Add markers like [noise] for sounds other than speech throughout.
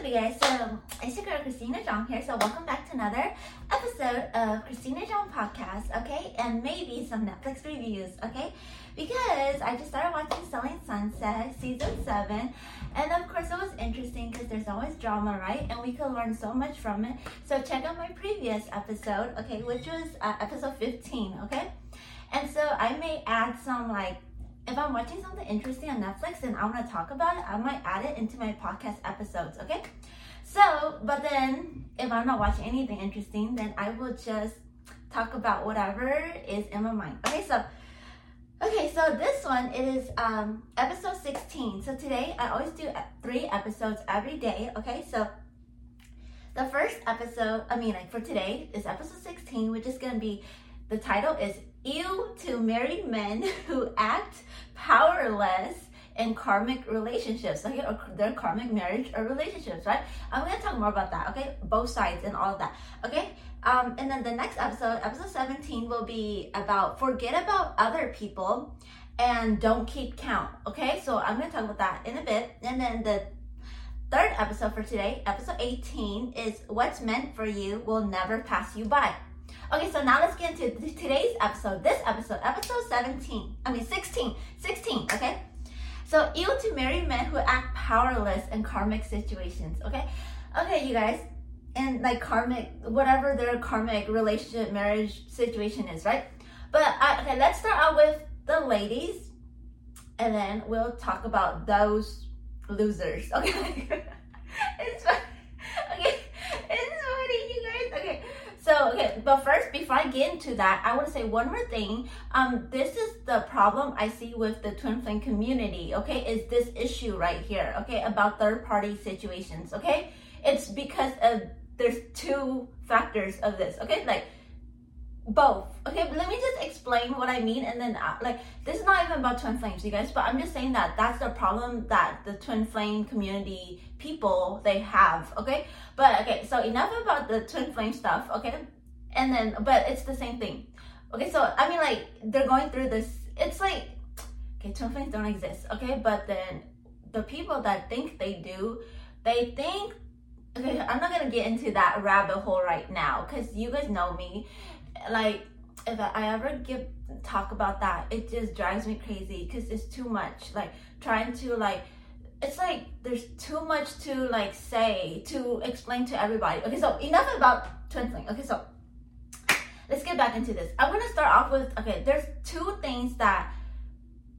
up, you guys? So, it's your girl Christina Xiong here. So, welcome back to another episode of Christina Xiong Podcast, okay? And maybe some Netflix reviews, okay? Because I just started watching Selling Sunset season 7, and of course, it was interesting because there's always drama, right? And we could learn so much from it. So, check out my previous episode, okay, which was uh, episode 15, okay? And so, I may add some like if I'm watching something interesting on Netflix and I want to talk about it, I might add it into my podcast episodes, okay? So, but then if I'm not watching anything interesting, then I will just talk about whatever is in my mind. Okay, so okay, so this one it is um episode 16. So today I always do three episodes every day, okay? So the first episode, I mean like for today is episode 16, which is going to be the title is Ew to married men [laughs] who act powerless in karmic relationships, okay, or their karmic marriage or relationships, right? I'm gonna talk more about that, okay? Both sides and all of that, okay? Um, and then the next episode, episode 17, will be about forget about other people and don't keep count, okay? So I'm gonna talk about that in a bit. And then the third episode for today, episode 18, is what's meant for you will never pass you by. Okay, so now let's get into today's episode. This episode, episode 17. I mean 16. 16, okay? So ill to marry men who act powerless in karmic situations. Okay? Okay, you guys. And like karmic, whatever their karmic relationship, marriage situation is, right? But I, okay, let's start out with the ladies, and then we'll talk about those losers. [laughs] Okay, it's funny, you guys. Okay, okay, but first, before I get into that, I want to say one more thing. Um, this is the problem I see with the twin flame community, okay, is this issue right here, okay, about third party situations, okay? It's because of there's two factors of this, okay? Like, both. Okay but let me just explain what i mean and then uh, like this is not even about twin flames you guys but i'm just saying that that's the problem that the twin flame community people they have okay? But okay so enough about the twin flame stuff okay? And then but it's the same thing. Okay so i mean like they're going through this it's like okay twin flames don't exist okay? But then the people that think they do they think okay i'm not gonna get into that rabbit hole right now because you guys know me like if I ever give talk about that, it just drives me crazy because it's too much. Like trying to like, it's like there's too much to like say to explain to everybody. Okay, so enough about twin flame. Okay, so let's get back into this. I'm gonna start off with okay. There's two things that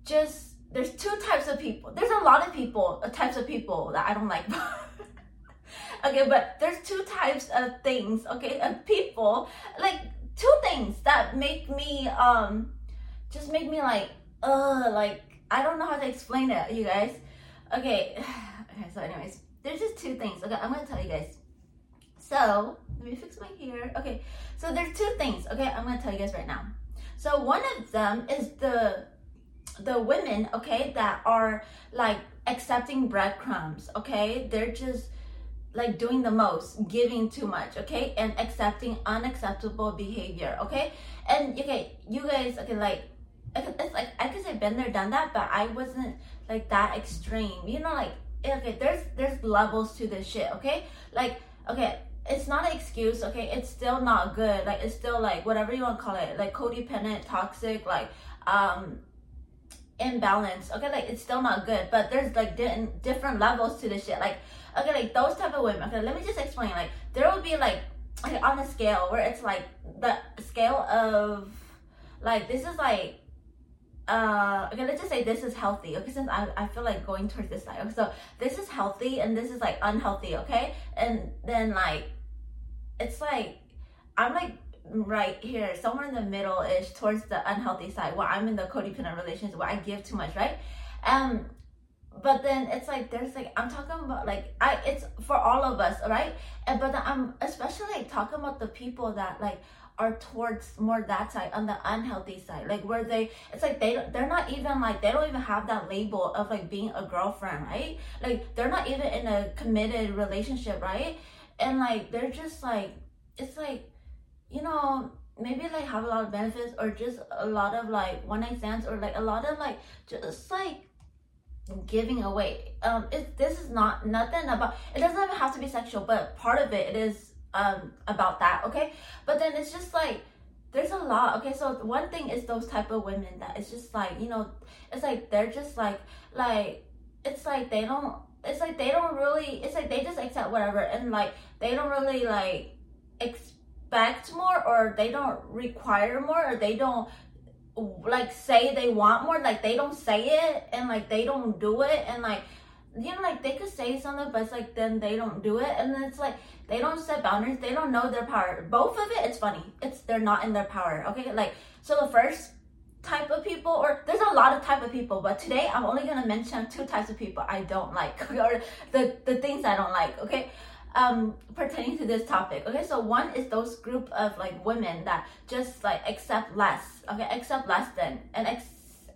just there's two types of people. There's a lot of people, uh, types of people that I don't like. [laughs] okay, but there's two types of things. Okay, of people like two things that make me um just make me like uh like I don't know how to explain it, you guys. Okay, [sighs] okay. So, anyways, there's just two things. Okay, I'm gonna tell you guys. So let me fix my hair. Okay, so there's two things. Okay, I'm gonna tell you guys right now. So one of them is the the women, okay, that are like accepting breadcrumbs. Okay, they're just like doing the most, giving too much, okay, and accepting unacceptable behavior, okay, and okay, you guys, okay, like it's like I could say been there, done that, but I wasn't like that extreme, you know, like okay, there's there's levels to this shit, okay, like okay, it's not an excuse, okay, it's still not good, like it's still like whatever you want to call it, like codependent, toxic, like um imbalance, okay, like it's still not good, but there's like di- different levels to this shit, like okay, like those type of women. Okay, let me just explain. Like there will be like on a scale where it's like the scale of like this is like uh okay let's just say this is healthy okay since I, I feel like going towards this side okay so this is healthy and this is like unhealthy okay and then like it's like i'm like right here somewhere in the middle ish towards the unhealthy side where i'm in the codependent relationship where i give too much right um but then it's like there's like I'm talking about like I it's for all of us, right? And but I'm especially like talking about the people that like are towards more that side on the unhealthy side. Like where they it's like they they're not even like they don't even have that label of like being a girlfriend right? Like they're not even in a committed relationship right? And like they're just like it's like you know maybe like have a lot of benefits or just a lot of like one night stands or like a lot of like just like giving away. Um, it, this is not nothing about. It doesn't even have to be sexual, but part of it, it is um about that. Okay, but then it's just like there's a lot. Okay, so one thing is those type of women that it's just like you know, it's like they're just like like it's like they don't. It's like they don't really. It's like they just accept whatever, and like they don't really like expect more, or they don't require more, or they don't like say they want more like they don't say it and like they don't do it and like you know like they could say something but it's like then they don't do it and then it's like they don't set boundaries they don't know their power. Both of it it's funny. It's they're not in their power okay? Like so the first type of people or there's a lot of type of people but today i'm only going to mention two types of people i don't like [laughs] or the the things i don't like okay um pertaining to this topic. Okay so one is those group of like women that just like accept less okay accept less than and ex-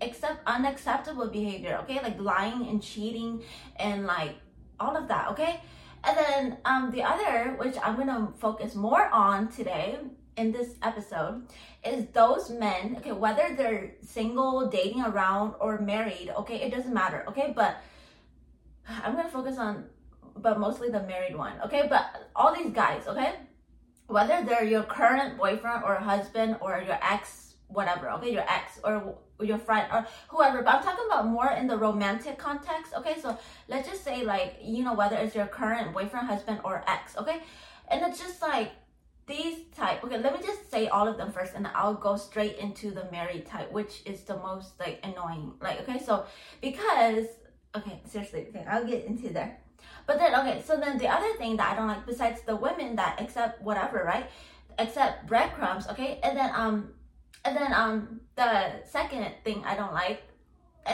accept unacceptable behavior okay? Like lying and cheating and like all of that okay? And then um the other which i'm gonna focus more on today in this episode is those men okay whether they're single dating around or married okay? It doesn't matter okay? But i'm gonna focus on but mostly the married one, okay? But all these guys, okay? Whether they're your current boyfriend or husband or your ex, whatever, okay? Your ex or your friend or whoever, but I'm talking about more in the romantic context, okay? So let's just say, like, you know, whether it's your current boyfriend, husband, or ex, okay? And it's just like, these type okay let me just say all of them first and i'll go straight into the married type which is the most like annoying like okay so because okay seriously okay i'll get into there but then, okay, so then the other thing that I don't like, besides the women that accept whatever, right? Accept breadcrumbs, okay? And then, um, and then, um, the second thing I don't like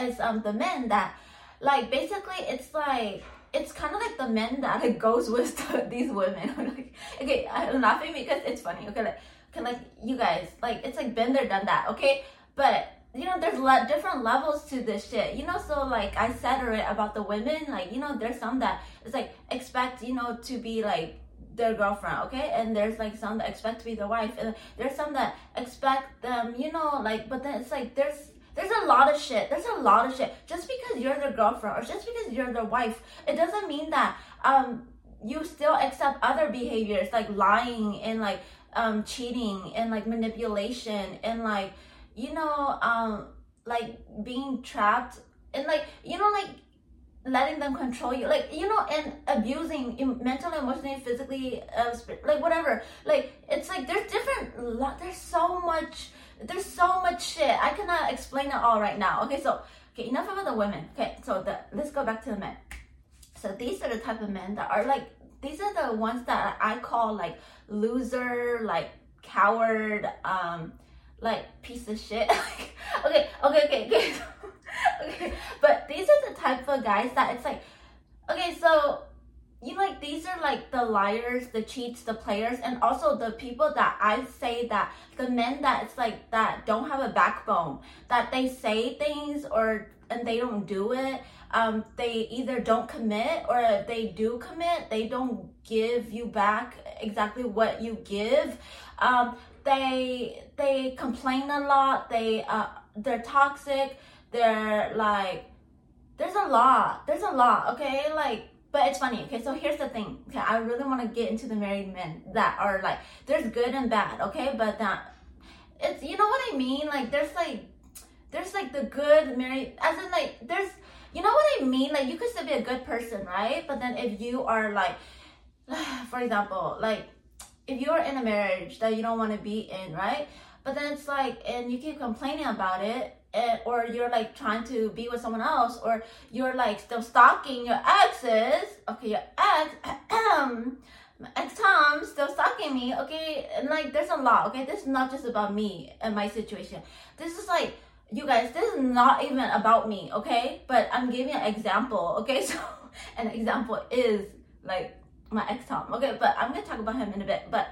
is, um, the men that, like, basically, it's like, it's kind of like the men that it goes with [laughs] the, these women. [laughs] okay, I'm laughing because it's funny. Okay, like, okay, like you guys, like it's like been there, done that. Okay, but you know there's le- different levels to this shit. You know so like i said it about the women like you know there's some that it's like expect you know to be like their girlfriend okay? And there's like some that expect to be the wife. And there's some that expect them you know like but then it's like there's there's a lot of shit. There's a lot of shit. Just because you're their girlfriend or just because you're their wife it doesn't mean that um you still accept other behaviors like lying and like um cheating and like manipulation and like you know, um, like being trapped and like, you know, like letting them control you, like, you know, and abusing mentally, emotionally, physically, uh, like whatever. Like, it's like there's different, there's so much, there's so much shit. I cannot explain it all right now. Okay, so, okay, enough about the women. Okay, so the, let's go back to the men. So these are the type of men that are like, these are the ones that I call like loser, like coward, um, like piece of shit. [laughs] okay, okay, okay, okay. [laughs] okay, but these are the type of guys that it's like, okay, so you like these are like the liars, the cheats, the players, and also the people that I say that the men that it's like that don't have a backbone, that they say things or and they don't do it. Um, they either don't commit or they do commit. They don't give you back exactly what you give. Um, they they complain a lot. They uh they're toxic. They're like there's a lot. There's a lot. Okay, like but it's funny. Okay, so here's the thing. Okay, I really want to get into the married men that are like there's good and bad. Okay, but that it's you know what I mean. Like there's like there's like the good married as in like there's you know what I mean. Like you could still be a good person, right? But then if you are like, [sighs] for example, like if you're in a marriage that you don't want to be in, right? But then it's like, and you keep complaining about it, and, or you're like trying to be with someone else, or you're like still stalking your exes. Okay, your ex, [clears throat] ex Tom still stalking me. Okay, and like there's a lot. Okay, this is not just about me and my situation. This is like you guys. This is not even about me. Okay, but I'm giving an example. Okay, [laughs] so an example is like my ex Tom. Okay, but I'm gonna talk about him in a bit. But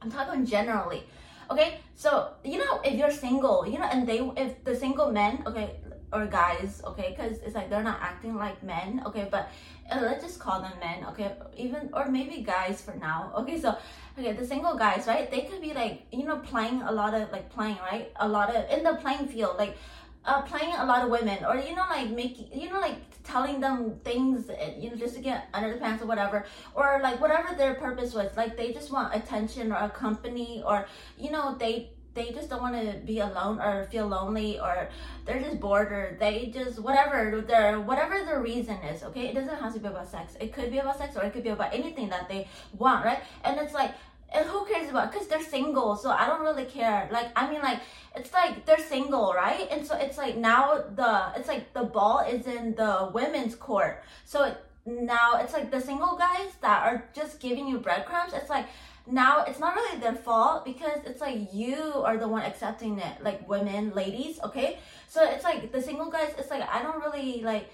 I'm talking generally. Okay, so you know if you're single, you know, and they if the single men, okay, or guys, okay, because it's like they're not acting like men, okay, but uh, let's just call them men, okay, even or maybe guys for now, [laughs] okay. So okay, the single guys, right? They could be like you know playing a lot of like playing, right? A lot of in the playing field, like uh, playing a lot of women or you know like making you know like telling them things you know just to get under the pants or whatever or like whatever their purpose was. Like they just want attention or a company or you know they they just don't want to be alone or feel lonely or they're just bored or they just whatever their whatever the reason is okay? It doesn't have to be about sex. It could be about sex or it could be about anything that they want right? And it's like and who cares about because they're single so i don't really care. Like i mean like it's like they're single right? And so it's like now the it's like the ball is in the women's court. So it, now it's like the single guys that are just giving you breadcrumbs it's like now it's not really their fault because it's like you are the one accepting it like women ladies okay? So it's like the single guys it's like i don't really like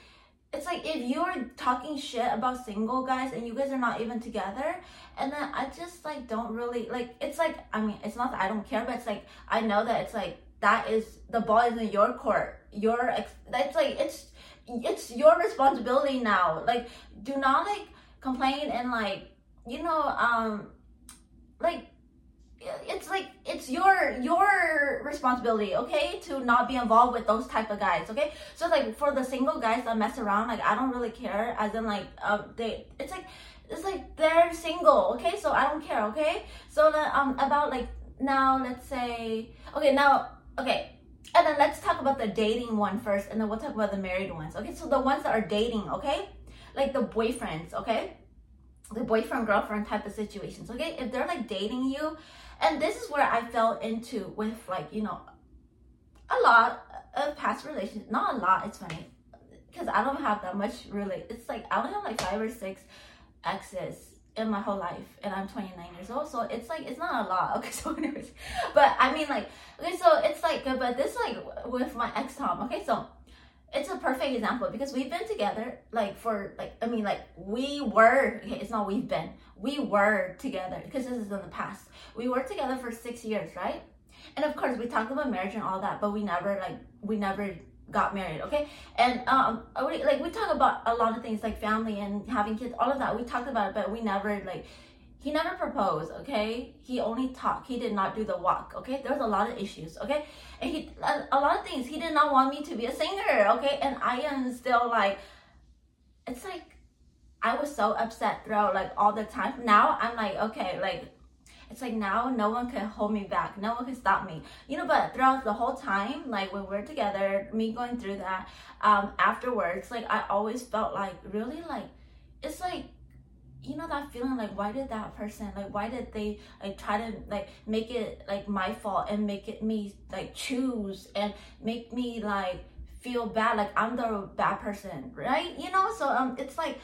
it's like if you're talking shit about single guys and you guys are not even together and then i just like don't really like it's like i mean it's not that i don't care but it's like i know that it's like that is the ball is in your court. Your ex it's like it's it's your responsibility now. Like do not like complain and like you know um like it's like it's your your responsibility okay to not be involved with those type of guys okay? So like for the single guys that mess around like i don't really care as in like uh, they it's like it's like they're single okay? So i don't care okay? So then um about like now let's say okay now okay and then let's talk about the dating one first and then we'll talk about the married ones okay? So the ones that are dating okay? Like the boyfriends okay? The boyfriend girlfriend type of situations okay? If they're like dating you and this is where i fell into with like you know a lot of past relations not a lot it's funny because i don't have that much really it's like i only have like five or six exes in my whole life and i'm 29 years old so it's like it's not a lot [laughs] okay so anyways but i mean like okay so it's like but this like with my ex tom okay so it's a perfect example because we've been together like for like I mean like we were okay it's not we've been we were together because this is in the past. We were together for six years right? And of course we talked about marriage and all that but we never like we never got married okay? And um like we talk about a lot of things like family and having kids all of that we talked about it but we never like he never proposed okay? He only talked. He did not do the walk okay? There was a lot of issues okay? And he a, a lot of things. He did not want me to be a singer okay? And i am still like it's like i was so upset throughout like all the time. Now i'm like okay like it's like now no one can hold me back. No one can stop me. You know but throughout the whole time like when we're together me going through that um afterwards like i always felt like really like it's like you know that feeling like why did that person like why did they like try to like make it like my fault and make it me like choose and make me like feel bad like i'm the bad person right? You know so um it's like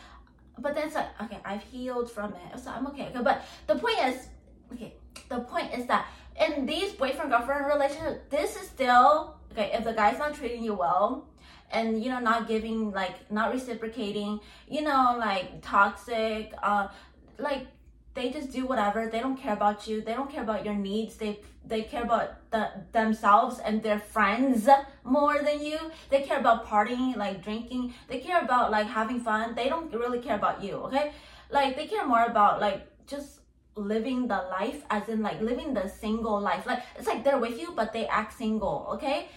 but then it's like okay i've healed from it so i'm okay okay but the point is okay the point is that in these boyfriend girlfriend relationships this is still okay if the guy's not treating you well and you know not giving like not reciprocating you know like toxic uh like they just do whatever. They don't care about you. They don't care about your needs. They they care about the, themselves and their friends more than you. They care about partying like drinking. They care about like having fun. They don't really care about you okay? Like they care more about like just living the life as in like living the single life. Like it's like they're with you but they act single okay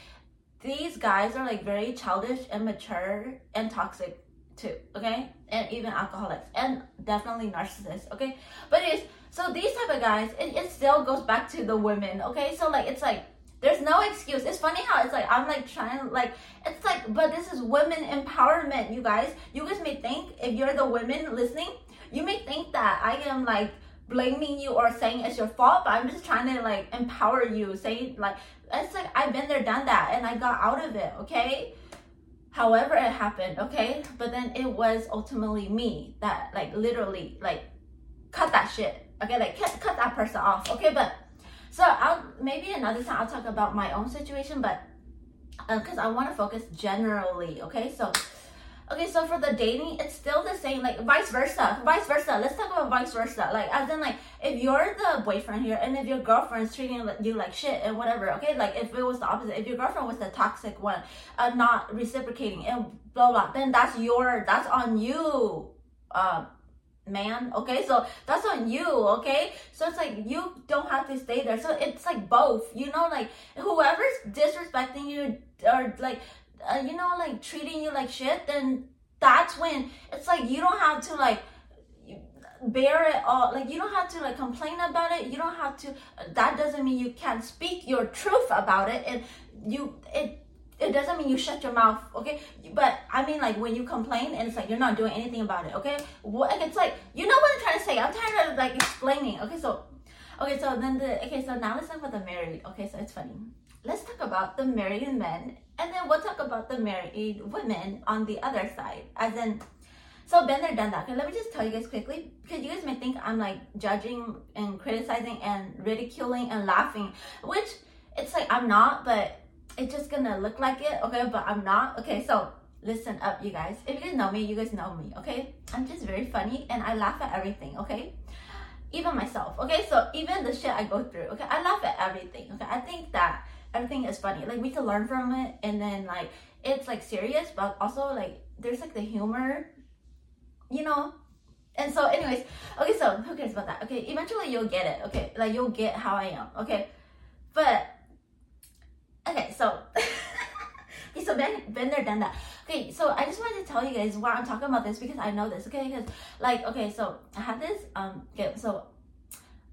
these guys are like very childish, immature, and toxic too, okay? And even alcoholics and definitely narcissists, okay? But it's so these type of guys, it, it still goes back to the women, okay? So like it's like there's no excuse. It's funny how it's like I'm like trying like it's like but this is women empowerment, you guys. You guys may think if you're the women listening, you may think that I am like blaming you or saying it's your fault, but I'm just trying to like empower you, say like it's like I've been there, done that, and I got out of it, okay? However it happened, okay? But then it was ultimately me that like literally like cut that shit. Okay, like cut, cut that person off. Okay, but so I'll maybe another time I'll talk about my own situation, but because uh, I want to focus generally. Okay, so Okay, so for the dating, it's still the same, like vice versa, vice versa. Let's talk about vice versa. Like, as in, like, if you're the boyfriend here and if your girlfriend's treating you like shit and whatever, okay, like if it was the opposite, if your girlfriend was the toxic one, uh, not reciprocating and blah blah, then that's your, that's on you, uh, man. Okay, so that's on you. Okay, so it's like you don't have to stay there. So it's like both. You know, like whoever's disrespecting you or like uh, you know like treating you like shit, then that's when it's like you don't have to like bear it all like you don't have to like complain about it. You don't have to that doesn't mean you can't speak your truth about it. And you it it doesn't mean you shut your mouth okay? But i mean like when you complain and it's like you're not doing anything about it okay? What it's like you know what i'm trying to say. I'm tired of like explaining okay? So okay so then the okay so now let's talk about the married okay? So it's funny. Let's talk about the married men and then we'll talk about the married women on the other side as in so been there, done that. Okay, let me just tell you guys quickly because you guys may think I'm like judging and criticizing and ridiculing and laughing, which it's like I'm not, but it's just gonna look like it. Okay, but I'm not. Okay, so listen up, you guys. If you guys know me, you guys know me. Okay, I'm just very funny and I laugh at everything. Okay, even myself. Okay, so even the shit I go through. Okay, I laugh at everything. Okay, I think that everything is funny. Like we can learn from it, and then like it's like serious, but also like there's like the humor you know? And so anyways okay so who cares about that? Okay eventually you'll get it. Okay like you'll get how i am okay? But okay so [laughs] okay so been, been there done that. Okay so i just wanted to tell you guys why i'm talking about this because i know this okay? Because like okay so i have this um okay so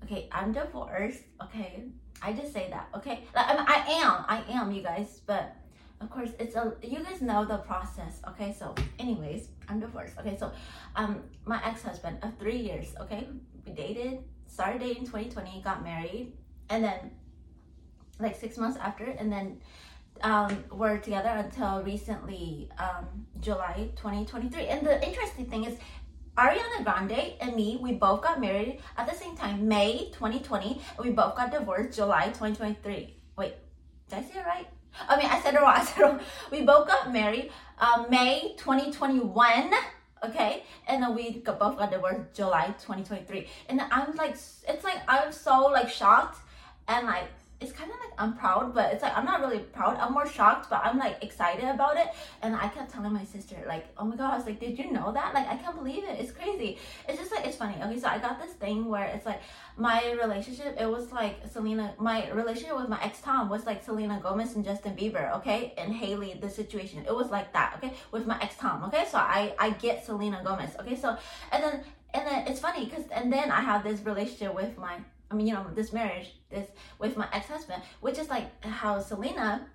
okay i'm divorced okay i just say that okay? Like I, I am i am you guys but of course it's a you guys know the process okay? So anyways i'm divorced okay? So um my ex-husband of three years okay? We dated started dating 2020 got married and then like six months after and then um we're together until recently um july 2023 and the interesting thing is Ariana Grande and me, we both got married at the same time, May 2020, and we both got divorced July 2023. Wait, did I say it right? I mean, I said it wrong. [laughs] I said wrong. We both got married um, May 2021. Okay, and then we both got divorced July 2023. And I'm like, it's like I'm so like shocked and like it's kind of like I'm proud, but it's like I'm not really proud. I'm more shocked, but I'm like excited about it. And I kept telling my sister, like, oh my was like, did you know that? Like, I can't believe it. It's crazy. It's just like it's funny. Okay, so I got this thing where it's like my relationship. It was like Selena. My relationship with my ex Tom was like Selena Gomez and Justin Bieber. Okay, and Hailey. The situation. It was like that. Okay, with my ex Tom. Okay, so I I get Selena Gomez. Okay, so and then and then it's funny because and then I have this relationship with my I mean, you know, this marriage, this with my ex-husband, which is like how Selena,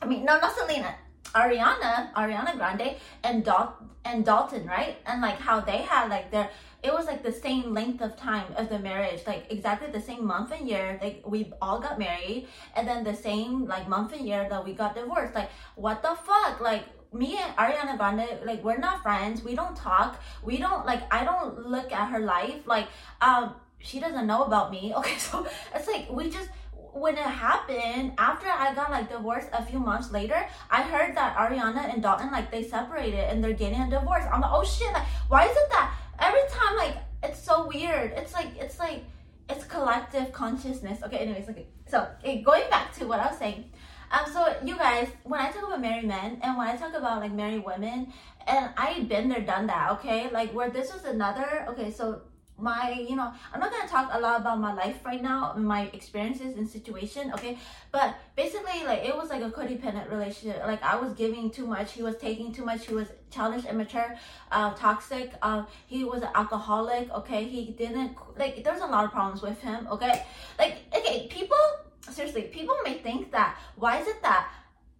I mean, no, not Selena, Ariana, Ariana Grande, and Dal- and Dalton, right? And like how they had like their, it was like the same length of time of the marriage, like exactly the same month and year. Like we all got married, and then the same like month and year that we got divorced. Like what the fuck, like me and Ariana Grande, like we're not friends. We don't talk. We don't like. I don't look at her life. Like um, she doesn't know about me. [laughs] Okay, so it's like we just when it happened after I got like divorced a few months later, I heard that Ariana and Dalton like they separated and they're getting a divorce. I'm like, oh shit, like why is it that every time like it's so weird? It's like it's like it's collective consciousness. Okay, anyways, okay. So okay, going back to what I was saying. Um, so you guys, when I talk about married men and when I talk about like married women, and I've been there, done that. Okay, like where this was another. Okay, so my you know i'm not gonna talk a lot about my life right now my experiences and situation okay? But basically like it was like a codependent relationship. Like i was giving too much he was taking too much he was childish immature uh toxic uh he was an alcoholic okay? He didn't like there's a lot of problems with him okay? Like okay people seriously people may think that why is it that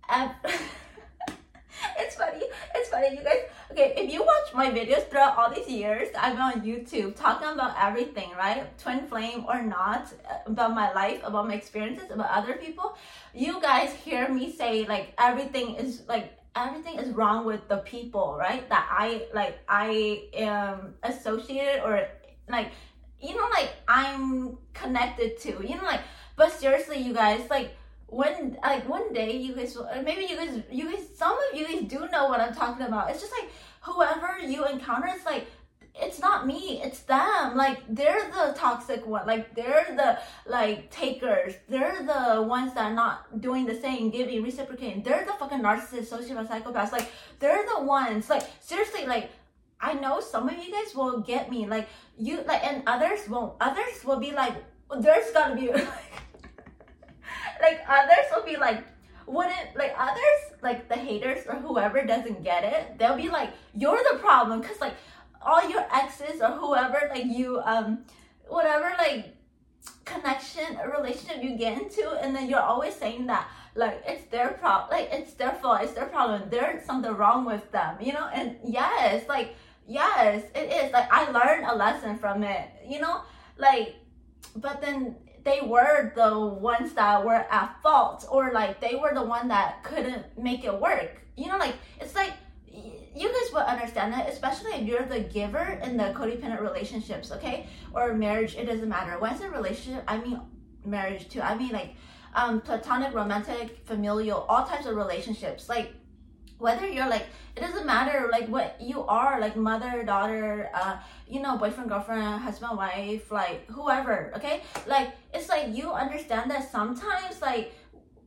[laughs] [laughs] it's funny. It's funny, you guys. Okay, if you watch my videos throughout all these years, I've been on YouTube talking about everything, right? Twin flame or not, uh, about my life, about my experiences, about other people. You guys hear me say like everything is like everything is wrong with the people, right? That I like I am associated or like you know like I'm connected to. You know like but seriously you guys like one like one day you guys maybe you guys you guys some of you guys do know what I'm talking about. It's just like whoever you encounter, it's like it's not me, it's them. Like they're the toxic one. Like they're the like takers. They're the ones that are not doing the same, giving, reciprocating. They're the fucking narcissists, sociopaths, psychopaths. Like they're the ones. Like seriously, like I know some of you guys will get me, like you, like, and others won't. Others will be like, there's gotta be, [laughs] like, like others will be like, wouldn't like others, like the haters or whoever doesn't get it, they'll be like, you're the problem, cause like all your exes or whoever, like you, um, whatever, like connection or relationship you get into, and then you're always saying that like it's their problem, like it's their fault, it's their problem. There's something wrong with them, you know. And yes, like yes, it is. Like I learned a lesson from it, you know. Like, but then they were the ones that were at fault, or like they were the one that couldn't make it work. You know, like it's like you guys will understand that, especially if you're the giver in the codependent relationships, okay? Or marriage, it doesn't matter. When it's a relationship, I mean marriage too. I mean like um platonic, romantic, familial, all types of relationships. Like whether you're like it doesn't matter like what you are like mother daughter uh you know boyfriend girlfriend husband wife like whoever okay? Like it's like you understand that sometimes like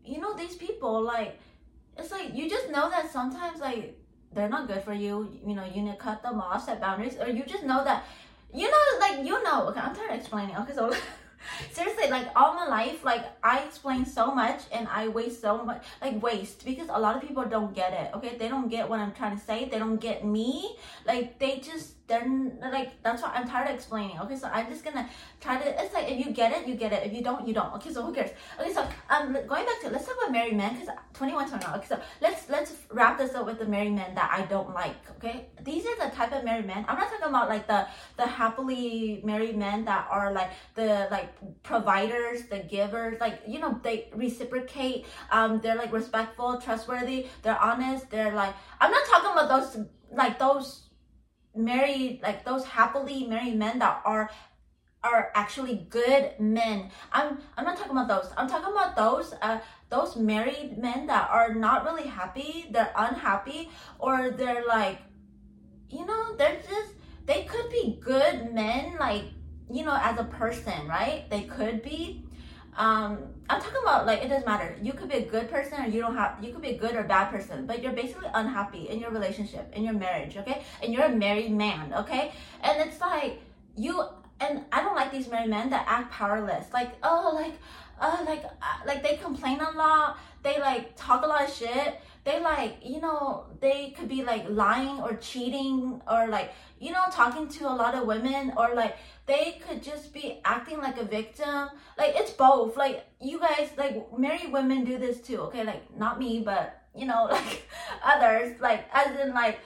you know these people like it's like you just know that sometimes like they're not good for you you know you need to cut them off set boundaries or you just know that you know like you know okay i'm tired of explaining okay so [laughs] seriously like all my life like i explain so much and i waste so much like waste because a lot of people don't get it okay? They don't get what i'm trying to say. They don't get me. Like they just they're like that's why I'm tired of explaining. Okay, so I'm just gonna try to. It's like if you get it, you get it. If you don't, you don't. Okay, so who cares? Okay, so um, going back to let's talk about married men because 21, 21. Okay, so let's let's wrap this up with the married men that I don't like. Okay, these are the type of married men. I'm not talking about like the the happily married men that are like the like providers, the givers. Like you know they reciprocate. Um, they're like respectful, trustworthy. They're honest. They're like I'm not talking about those like those married like those happily married men that are are actually good men. I'm I'm not talking about those. I'm talking about those uh those married men that are not really happy, they're unhappy or they're like you know, they're just they could be good men like you know as a person, right? They could be um i'm talking about like it doesn't matter. You could be a good person or you don't have you could be a good or bad person but you're basically unhappy in your relationship in your marriage okay? And you're a married man okay? And it's like you and i don't like these married men that act powerless. Like oh like uh like uh, like they complain a lot. They like talk a lot of shit they like you know they could be like lying or cheating or like you know talking to a lot of women or like they could just be acting like a victim. Like it's both. Like you guys like married women do this too okay? Like not me but you know [laughs] like others. Like as in like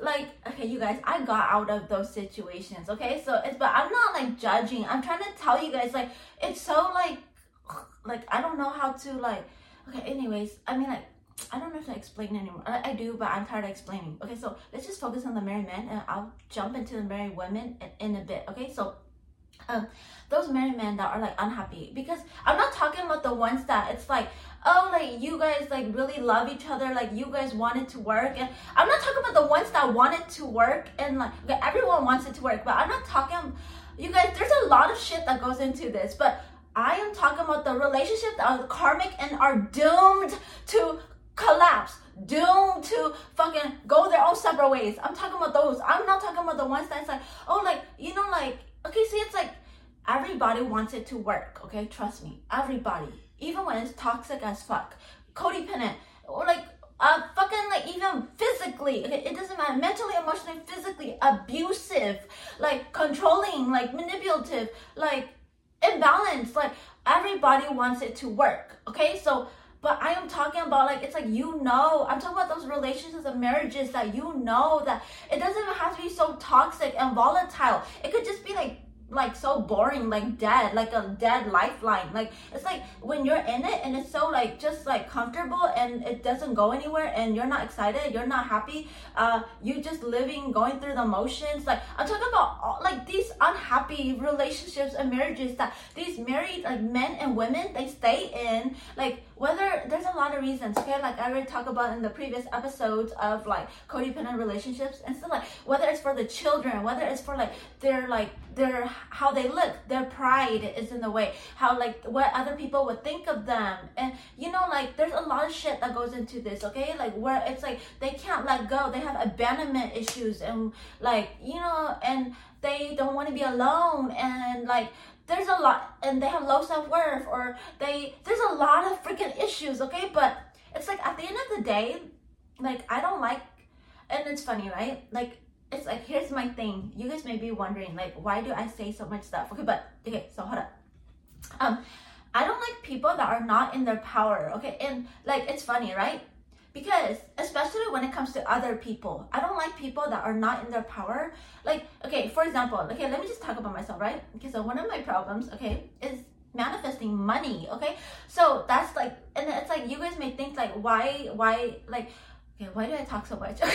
like okay you guys i got out of those situations okay? So it's but i'm not like judging. I'm trying to tell you guys like it's so like [sighs] like i don't know how to like okay anyways i mean like I don't know if to explain anymore. I, I, do, but I'm tired of explaining. Okay, so let's just focus on the married men and I'll jump into the married women in, in a bit. Okay, so um, those married men that are like unhappy because I'm not talking about the ones that it's like oh like you guys like really love each other like you guys wanted to work and I'm not talking about the ones that wanted to work and like okay, everyone wants it to work but I'm not talking you guys there's a lot of shit that goes into this but I am talking about the relationship that are karmic and are doomed to collapse, doomed to fucking go their own separate ways. I'm talking about those. I'm not talking about the ones that's like, oh, like, you know, like, okay, see, it's like everybody wants it to work, okay? Trust me. Everybody. Even when it's toxic as fuck, codependent, or like, uh, fucking like even physically, okay, it doesn't matter, mentally, emotionally, physically abusive, like controlling, like manipulative, like imbalanced, like everybody wants it to work, okay? So but I am talking about like it's like you know I'm talking about those relationships and marriages that you know that it doesn't even have to be so toxic and volatile. It could just be like like so boring, like dead, like a dead lifeline. Like it's like when you're in it and it's so like just like comfortable and it doesn't go anywhere and you're not excited, you're not happy. Uh, you just living, going through the motions. Like I'm talking about all, like these unhappy relationships and marriages that these married like men and women they stay in. Like whether there's a lot of reasons. Okay, like I already talked about in the previous episodes of like codependent relationships and stuff. Like whether it's for the children, whether it's for like their like their how they look. Their pride is in the way. How like what other people would think of them. And you know like there's a lot of shit that goes into this okay? Like where it's like they can't let go. They have abandonment issues and like you know and they don't want to be alone. And like there's a lot and they have low self-worth or they there's a lot of freaking issues okay? But it's like at the end of the day like i don't like and it's funny right? Like it's like here's my thing. You guys may be wondering like why do i say so much stuff? Okay but okay so hold up. Um i don't like people that are not in their power okay? And like it's funny right? Because especially when it comes to other people i don't like people that are not in their power. Like okay for example okay let me just talk about myself right? Okay so one of my problems okay is manifesting money okay? So that's like and it's like you guys may think like why why like okay why do i talk so much? [laughs]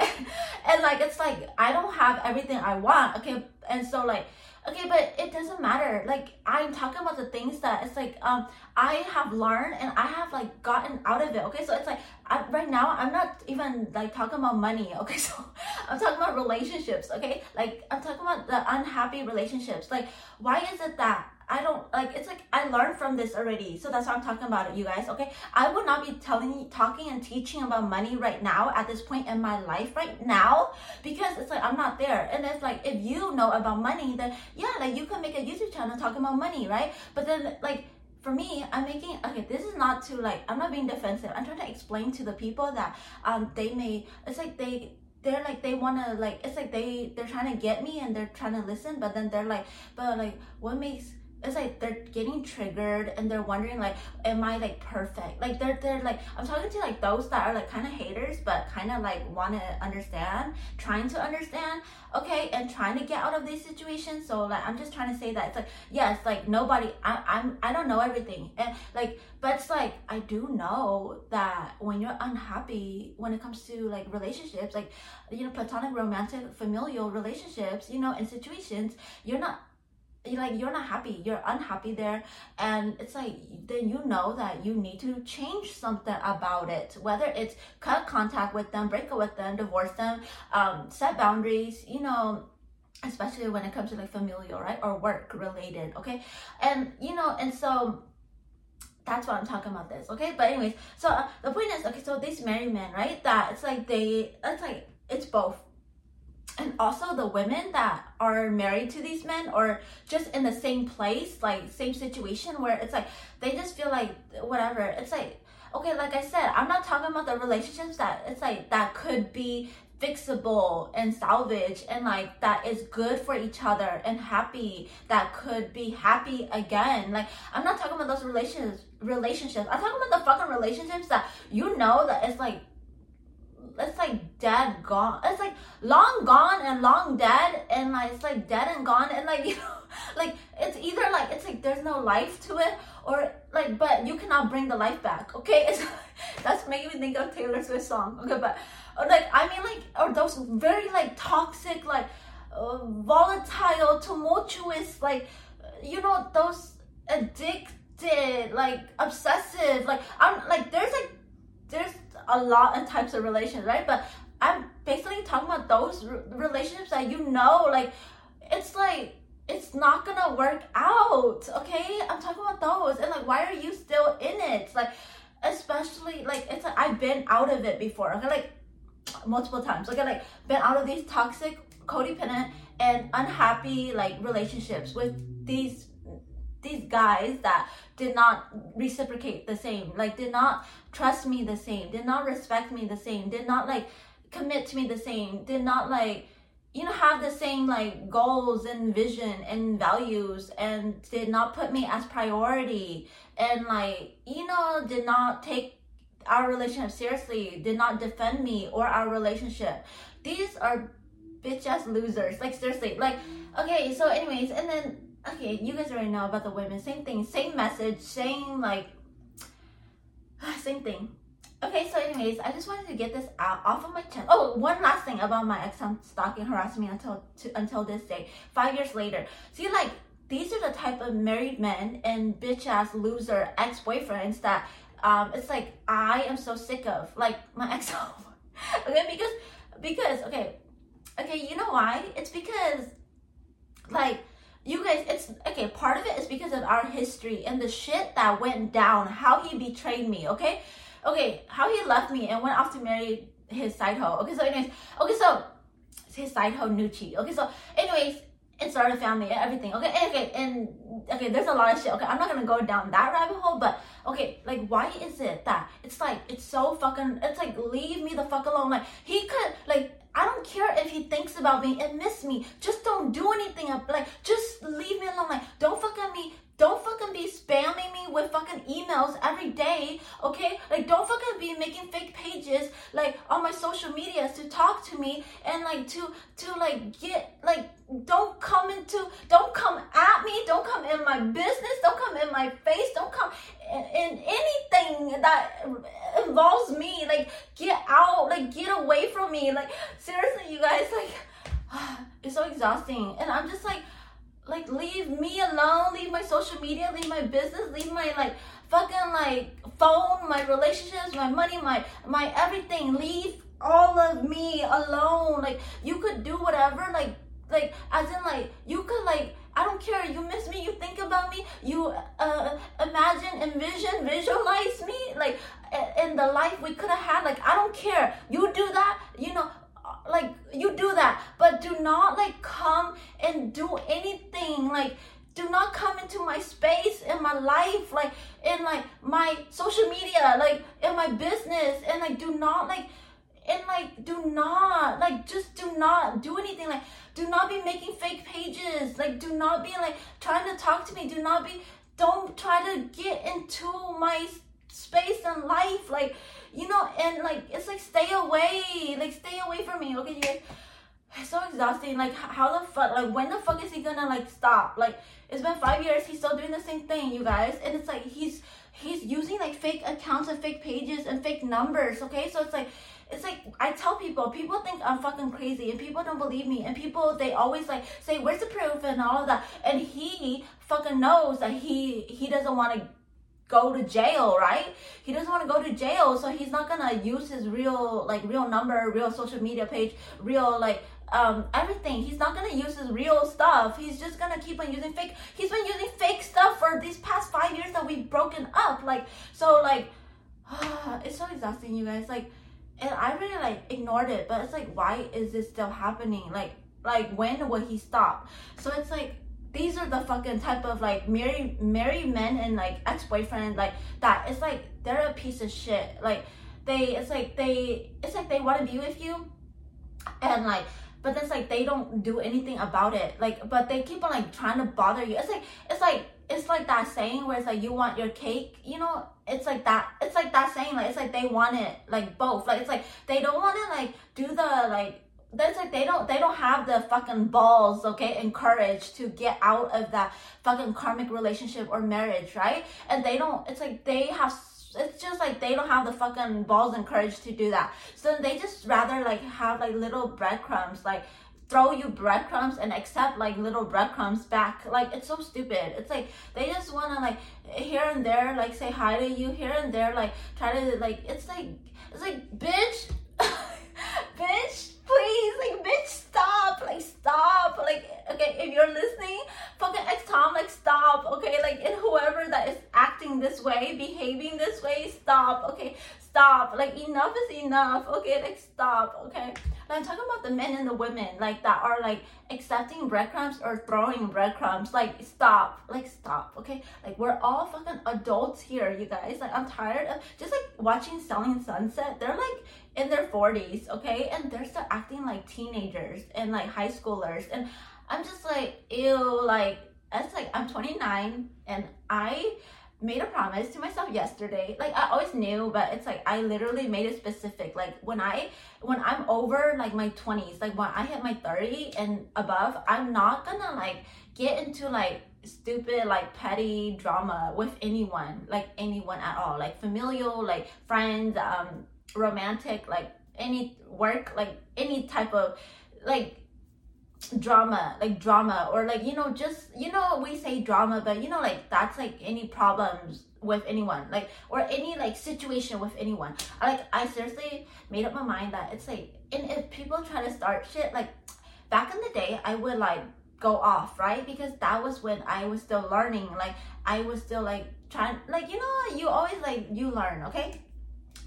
And, and like it's like i don't have everything i want. Okay and so like okay but it doesn't matter. Like i'm talking about the things that it's like um i have learned and i have like gotten out of it. Okay so it's like I, right now i'm not even like talking about money. [laughs] Okay so i'm talking about relationships. Okay like i'm talking about the unhappy relationships. Like why is it that I don't like it's like I learned from this already. So that's why I'm talking about it, you guys. Okay. I would not be telling talking and teaching about money right now at this point in my life right now because it's like I'm not there. And it's like if you know about money, then yeah, like you can make a YouTube channel talking about money, right? But then like for me, I'm making okay. This is not to like I'm not being defensive. I'm trying to explain to the people that um they may. It's like they they're like they want to like it's like they they're trying to get me and they're trying to listen, but then they're like, but like what makes it's like they're getting triggered and they're wondering like am i like perfect? Like they're they're like i'm talking to like those that are like kind of haters but kind of like want to understand trying to understand okay and trying to get out of these situations. So like i'm just trying to say that it's like yes like nobody I, i'm i don't know everything. And like but it's like i do know that when you're unhappy when it comes to like relationships like you know platonic romantic familial relationships you know in situations you're not like you're not happy you're unhappy there and it's like then you know that you need to change something about it whether it's cut contact with them break up with them divorce them um, set boundaries you know especially when it comes to like familial right or work related okay and you know and so that's what I'm talking about this, okay? But anyways, so uh, the point is, okay, so these married men, right? That it's like they, it's like it's both and also the women that are married to these men or just in the same place like same situation where it's like they just feel like whatever. It's like okay like i said i'm not talking about the relationships that it's like that could be fixable and salvage and like that is good for each other and happy that could be happy again. Like i'm not talking about those relationships relationships. I'm talking about the fucking relationships that you know that it's like it's like dead gone it's like long gone and long dead and like it's like dead and gone and like [laughs] you know like it's either like it's like there's no life to it or like but you cannot bring the life back okay? It's [laughs] that's making me think of taylor swift song okay but or like i mean like or those very like toxic like uh, volatile tumultuous like you know those addicted like obsessive like i'm like there's like there's a lot of types of relations, right? But I'm basically talking about those relationships that you know, like it's like it's not gonna work out. Okay, I'm talking about those, and like, why are you still in it? Like, especially like it's like I've been out of it before. Okay, like multiple times. Okay, like been out of these toxic, codependent, and unhappy like relationships with these these guys that did not reciprocate the same like did not trust me the same did not respect me the same did not like commit to me the same did not like you know have the same like goals and vision and values and did not put me as priority and like you know did not take our relationship seriously did not defend me or our relationship. These are bitch ass losers. Like seriously like okay so anyways and then okay, you guys already know about the women. Same thing, same message, same like, [sighs] same thing. Okay, so anyways, I just wanted to get this out off of my chest. Oh, one last thing about my ex stalking, harassing me until to, until this day, five years later. See, like these are the type of married men and bitch ass loser ex boyfriends that um, it's like I am so sick of, like my ex. [laughs] okay, because because okay, okay, you know why? It's because like because of our history and the shit that went down, how he betrayed me, okay? Okay, how he left me and went off to marry his side hoe. Okay, so anyways, okay, so his side hoe Nucci. Okay, so anyways, and started a family and everything. Okay, and, okay, and okay, there's a lot of shit. Okay, I'm not gonna go down that rabbit hole, but okay, like why is it that it's like it's so fucking it's like leave me the fuck alone. Like he could like I don't care if he thinks about me and miss me. Just don't do anything. Like just leave me alone. Like don't fucking me don't fucking be spamming me with fucking emails every day, okay? Like, don't fucking be making fake pages, like, on my social medias to talk to me and, like, to, to, like, get, like, don't come into, don't come at me, don't come in my business, don't come in my face, don't come in, in anything that involves me. Like, get out, like, get away from me. Like, seriously, you guys, like, [sighs] it's so exhausting. And I'm just like, like leave me alone leave my social media leave my business leave my like fucking like phone my relationships my money my my everything leave all of me alone like you could do whatever like like as in like you could like I don't care. You miss me. You think about me. You uh, imagine, envision, visualize me like in the life we could have had. Like I don't care. You do that. You know, like you do that but do not like come and do anything like do not come into my space in my life like in like my social media like in my business and like do not like and like do not like just do not do anything like do not be making fake pages like do not be like trying to talk to me do not be don't try to get into my space and life like you know, and like it's like stay away, like stay away from me, okay, you guys. It's so exhausting. Like how the fuck, like when the fuck is he gonna like stop? Like it's been five years, he's still doing the same thing, you guys, and it's like he's he's using like fake accounts and fake pages and fake numbers. Okay, so it's like it's like I tell people, people think I'm fucking crazy, and people don't believe me, and people they always like say, "Where's the proof?" and all of that, and he fucking knows that he he doesn't want to go to jail, right? He doesn't want to go to jail, so he's not gonna use his real like real number, real social media page, real like um everything. He's not gonna use his real stuff. He's just gonna keep on using fake. He's been using fake stuff for these past five years that we've broken up. Like so, like [sighs] it's so exhausting, you guys. Like, and I really like ignored it, but it's like, why is this still happening? Like, like when will he stop? So it's like these are the fucking type of like married married men and like ex-boyfriend like that. It's like they're a piece of shit. Like they it's like they it's like they want to be with you and like but it's like they don't do anything about it. Like but they keep on like trying to bother you. It's like it's like it's like that saying where it's like you want your cake you know? It's like that it's like that saying like it's like they want it like both. Like it's like they don't want to like do the like that's like they don't they don't have the fucking balls okay and courage to get out of that fucking karmic relationship or marriage right? And they don't it's like they have it's just like they don't have the fucking balls and courage to do that. So they just rather like have like little breadcrumbs like throw you breadcrumbs and accept like little breadcrumbs back. Like it's so stupid. It's like they just want to like here and there like say hi to you here and there like try to like it's like it's like bitch [laughs] bitch please, like, bitch, stop, like, stop, like, okay, if you're listening, fucking ex Tom, like, stop, okay, like, and whoever that is acting this way, behaving this way, stop, okay, stop, like, enough is enough, okay, like, stop, okay. I'm talking about the men and the women, like, that are, like, accepting breadcrumbs or throwing breadcrumbs, like, stop, like, stop, okay, like, we're all fucking adults here, you guys, like, I'm tired of just, like, watching Selling Sunset, they're, like, in their 40s, okay? And they're still acting like teenagers and like high schoolers. And I'm just like, ew, like, that's like I'm 29 and I made a promise to myself yesterday. Like I always knew, but it's like I literally made it specific. Like when I when I'm over like my 20s, like when I hit my 30 and above, I'm not gonna like get into like stupid like petty drama with anyone like anyone at all like familial like friends um romantic, like any work, like any type of like drama like drama or like you know just you know we say drama but you know like that's like any problems with anyone like or any like situation with anyone like i seriously made up my mind that it's like and if people try to start shit like back in the day i would like go off, right? Because that was when I was still learning. Like I was still like trying like you know, you always like you learn, okay?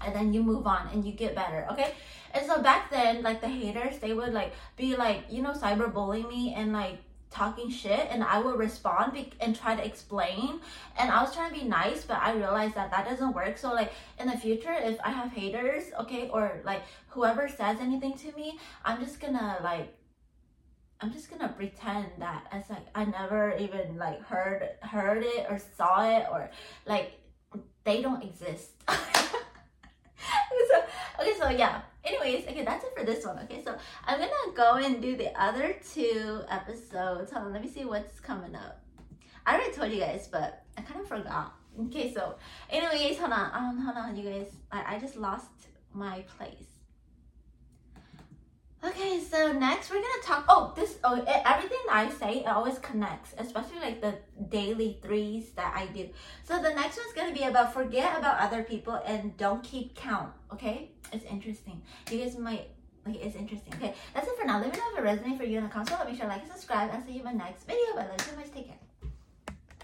And then you move on and you get better, okay? And so back then, like the haters, they would like be like, you know, cyberbullying me and like talking shit and I would respond be- and try to explain and I was trying to be nice but I realized that that doesn't work so like in the future if I have haters okay or like whoever says anything to me I'm just gonna like I'm just gonna pretend that as like I never even like heard heard it or saw it or like they don't exist. [laughs] [laughs] so, okay, so yeah. Anyways, okay, that's it for this one. Okay, so I'm gonna go and do the other two episodes. Hold on, let me see what's coming up. I already told you guys, but I kind of forgot. Okay, so anyways, hold on, um, hold on, you guys. I, I just lost my place. Okay, so next we're gonna talk. Oh, this. Oh, everything that I say it always connects, especially like the daily threes that I do. So the next one's gonna be about forget about other people and don't keep count. Okay, it's interesting. You guys might like it's interesting. Okay, that's it for now. Let me know if it resonates for you in the console. Make sure to like and subscribe. I'll see you in my next video. Bye. Love you so much. Take care.